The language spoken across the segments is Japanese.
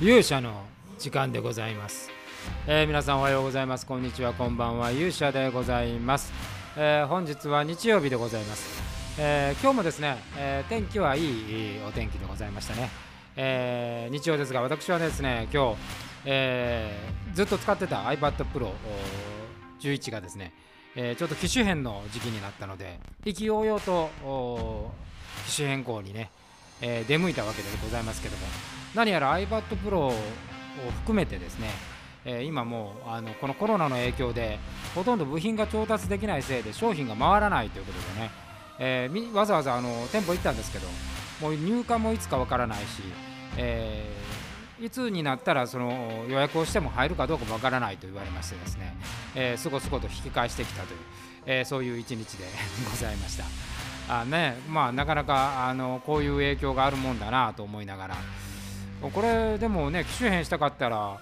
勇者の時間でございます、えー皆さんおはようございます。こんにちは。こんばんは。勇者でございます、えー本日は日曜日でございます、えー今日もですね、えー天気はいいいいお天気でございましたね、えー日曜ですが私はですね今日、えーずっと使ってた iPad Pro 11がですね、えーちょっと機種変の時期になったので意気揚々と機種変更にね、えー出向いたわけでございますけども。何やら iPad Pro を含めてですね、えー今もうあのこのコロナの影響でほとんど部品が調達できないせいで商品が回らないということでね、えーわざわざあの店舗行ったんですけどもう入荷もいつかわからないし、えーいつになったらその予約をしても入るかどうかわからないと言われましてですね、えーすごすごと引き返してきたという、えーそういう一日で ございました。あねまあ、なかなかあのこういう影響があるもんだなと思いながらこれでもね機種変したかったら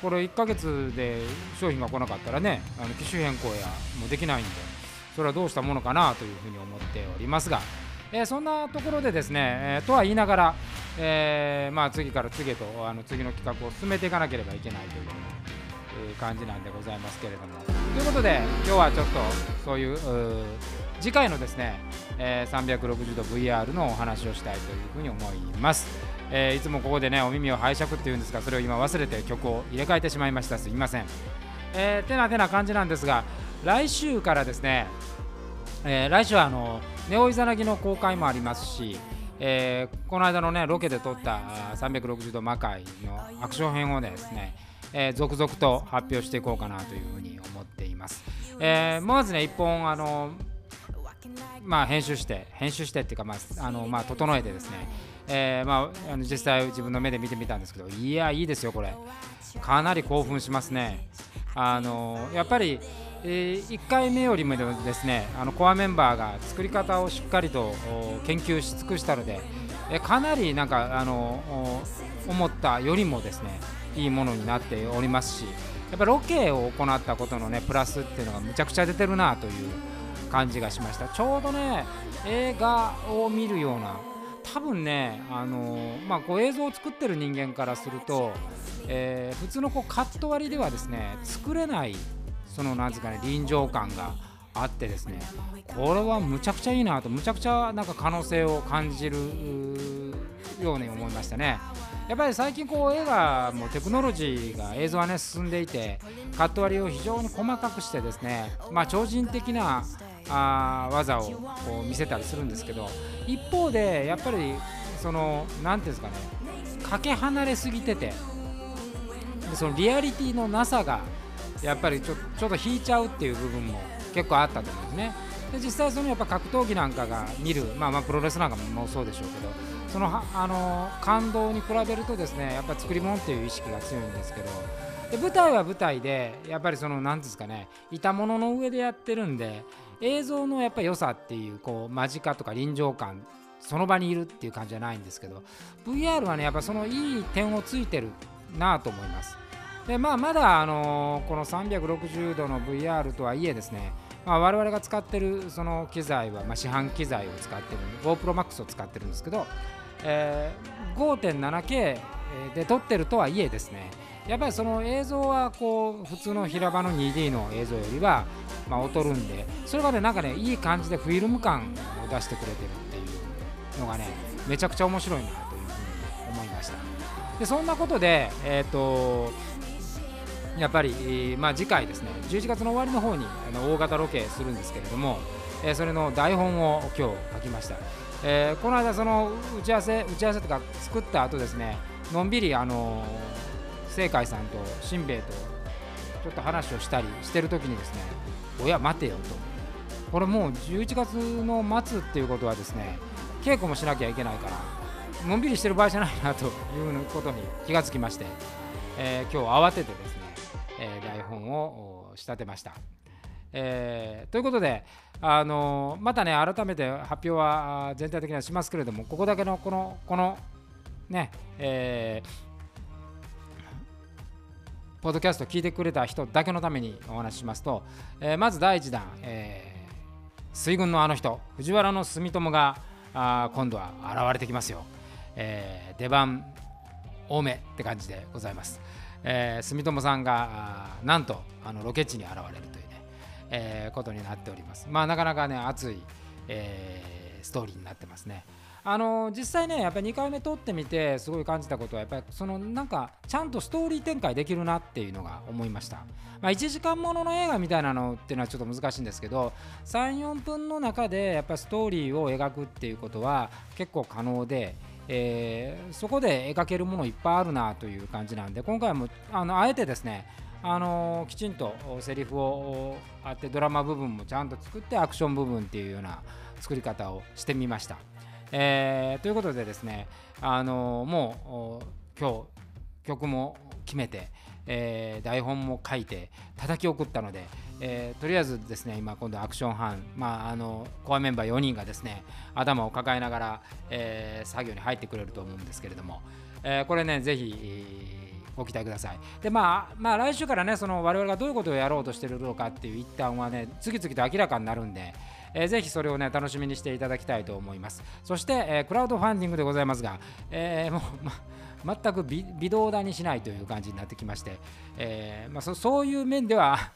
これ1ヶ月で商品が来なかったらねあの機種変更やもうできないんでそれはどうしたものかなというふうに思っておりますが、えーそんなところでですね、えーとは言いながら、えーまあ、次から次へとあの次の企画を進めていかなければいけないという感じなんでございますけれども。ということで今日はちょっとそういうう次回のですね、えー360度 VR のお話をしたいというふうに思います、えーいつもここでねお耳を拝借っていうんですがそれを今忘れて曲を入れ替えてしまいました。すいません、えーてなてな感じなんですが来週からですね、えー来週はあのネオイザナギの公開もありますし、えーこの間のねロケで撮った360度魔界のアクション編をですね、えー続々と発表していこうかなというふうに思っています、えーまずね一本あのまあ編集して編集してっていうかまああのまあ整えてですね、えーまああの実際自分の目で見てみたんですけどいやいいですよこれ。かなり興奮しますね。あのやっぱり、え1回目よりもですねあのコアメンバーが作り方をしっかりと研究し尽くしたので、えかなりなんかあの思ったよりもですねいいものになっておりますしやっぱロケを行ったことのねプラスっていうのがむちゃくちゃ出てるなという感じがしました。ちょうどね映画を見るような多分ねあのまあこう映像を作ってる人間からすると、えー普通のこうカット割りではですね作れないそのなんですかね臨場感があってですねこれはむちゃくちゃいいなとむちゃくちゃなんか可能性を感じるように思いましたね。やっぱり最近こう映画もテクノロジーが映像はね進んでいてカット割りを非常に細かくしてですねまあ超人的なあ技をこう見せたりするんですけど一方でやっぱりその何ていうんですかねかけ離れすぎててそのリアリティのなさがやっぱりちょちょっと引いちゃうっていう部分も結構あったと思うんですね。で実際そのやっぱ格闘技なんかが見るまあまあプロレスなんかもそうでしょうけどそのあの感動に比べるとですねやっぱ作り物っていう意識が強いんですけどで舞台は舞台でやっぱりその何ですかねいたものの上でやってるんで映像のやっぱ良さっていうこう間近とか臨場感その場にいるっていう感じじゃないんですけど VR はねやっぱそのいい点をついてるなと思います。でまあまだあのこの360度の VR とはいえですねまあ、我々が使ってるその機材は、まあ、市販機材を使ってる GoProMax を使ってるんですけど、えー 5.7K で撮ってるとはいえですねやっぱりその映像はこう普通の平場の 2D の映像よりは、まあ、劣るんでそれがねなんかねいい感じでフィルム感を出してくれてるっていうのがねめちゃくちゃ面白いなというふうに思いました。でそんなことでえっ、とやっぱり、まあ、次回ですね11月の終わりの方にあの大型ロケするんですけれども、えーそれの台本を今日書きました、えーこの間その打ち合わせ打ち合わせとか作った後ですねのんびりあの正海さんとしんべヱとちょっと話をしたりしてる時にですねおや待てよとこれもう11月の末っていうことはですね稽古もしなきゃいけないからのんびりしてる場合じゃないなと いうことに気がつきまして、えー今日慌ててですね、えー台本を仕立てました。えーということで、あのまたね改めて発表は全体的にはしますけれどもここだけのこのこのねえーポッドキャスト聞いてくれた人だけのためにお話ししますと、えーまず第1弾、えー水軍のあの人藤原の住友があ今度は現れてきますよ、えー出番多めって感じでございます。えー、住友さんがなんとあのロケ地に現れるというね、えー、ことになっております。まあなかなかね熱い、えー、ストーリーになってますね。あの実際ねやっぱり2回目撮ってみてすごい感じたことはやっぱりそのなんかちゃんとストーリー展開できるなっていうのが思いました、まあ、1時間ものの映画みたいなのっていうのはちょっと難しいんですけど34分の中でやっぱりストーリーを描くっていうことは結構可能でえー、そこで描けるものいっぱいあるなという感じなんで今回もあのあえてですねあのきちんとセリフをあってドラマ部分もちゃんと作ってアクション部分っていうような作り方をしてみました。えー、ということでですね、あのもう今日曲も決めて、えー、台本も書いて叩き送ったので、えー、とりあえずですね今今度アクション班、まあ、あのコアメンバー4人がですね頭を抱えながら、えー、作業に入ってくれると思うんですけれども、え、これねぜひご期待ください。で、まあ、まあ、来週からね、その我々がどういうことをやろうとしてるのかっていう一端はね、次々と明らかになるんで、えー、ぜひそれをね、楽しみにしていただきたいと思います。そして、えー、クラウドファンディングでございますが、えー、もう、ま、全く微動だにしないという感じになってきまして、えーまあ、そそういう面では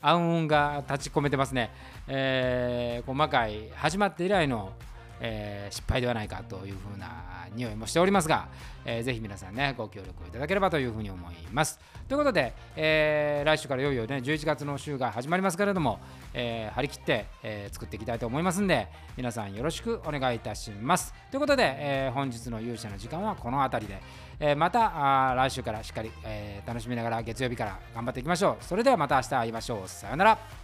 暗雲が立ち込めてますね、えー、細かい始まって以来のえー、失敗ではないかというふうな匂いもしておりますが、えー、ぜひ皆さんねご協力いただければというふうに思います。ということで、えー、来週からいよいよね11月の週が始まりますけれども、えー、張り切って、えー、作っていきたいと思いますんで皆さんよろしくお願いいたします。ということで、えー、本日の勇者の時間はこの辺りで、えー、またあ来週からしっかり、えー、楽しみながら月曜日から頑張っていきましょう。それではまた明日会いましょう。さようなら。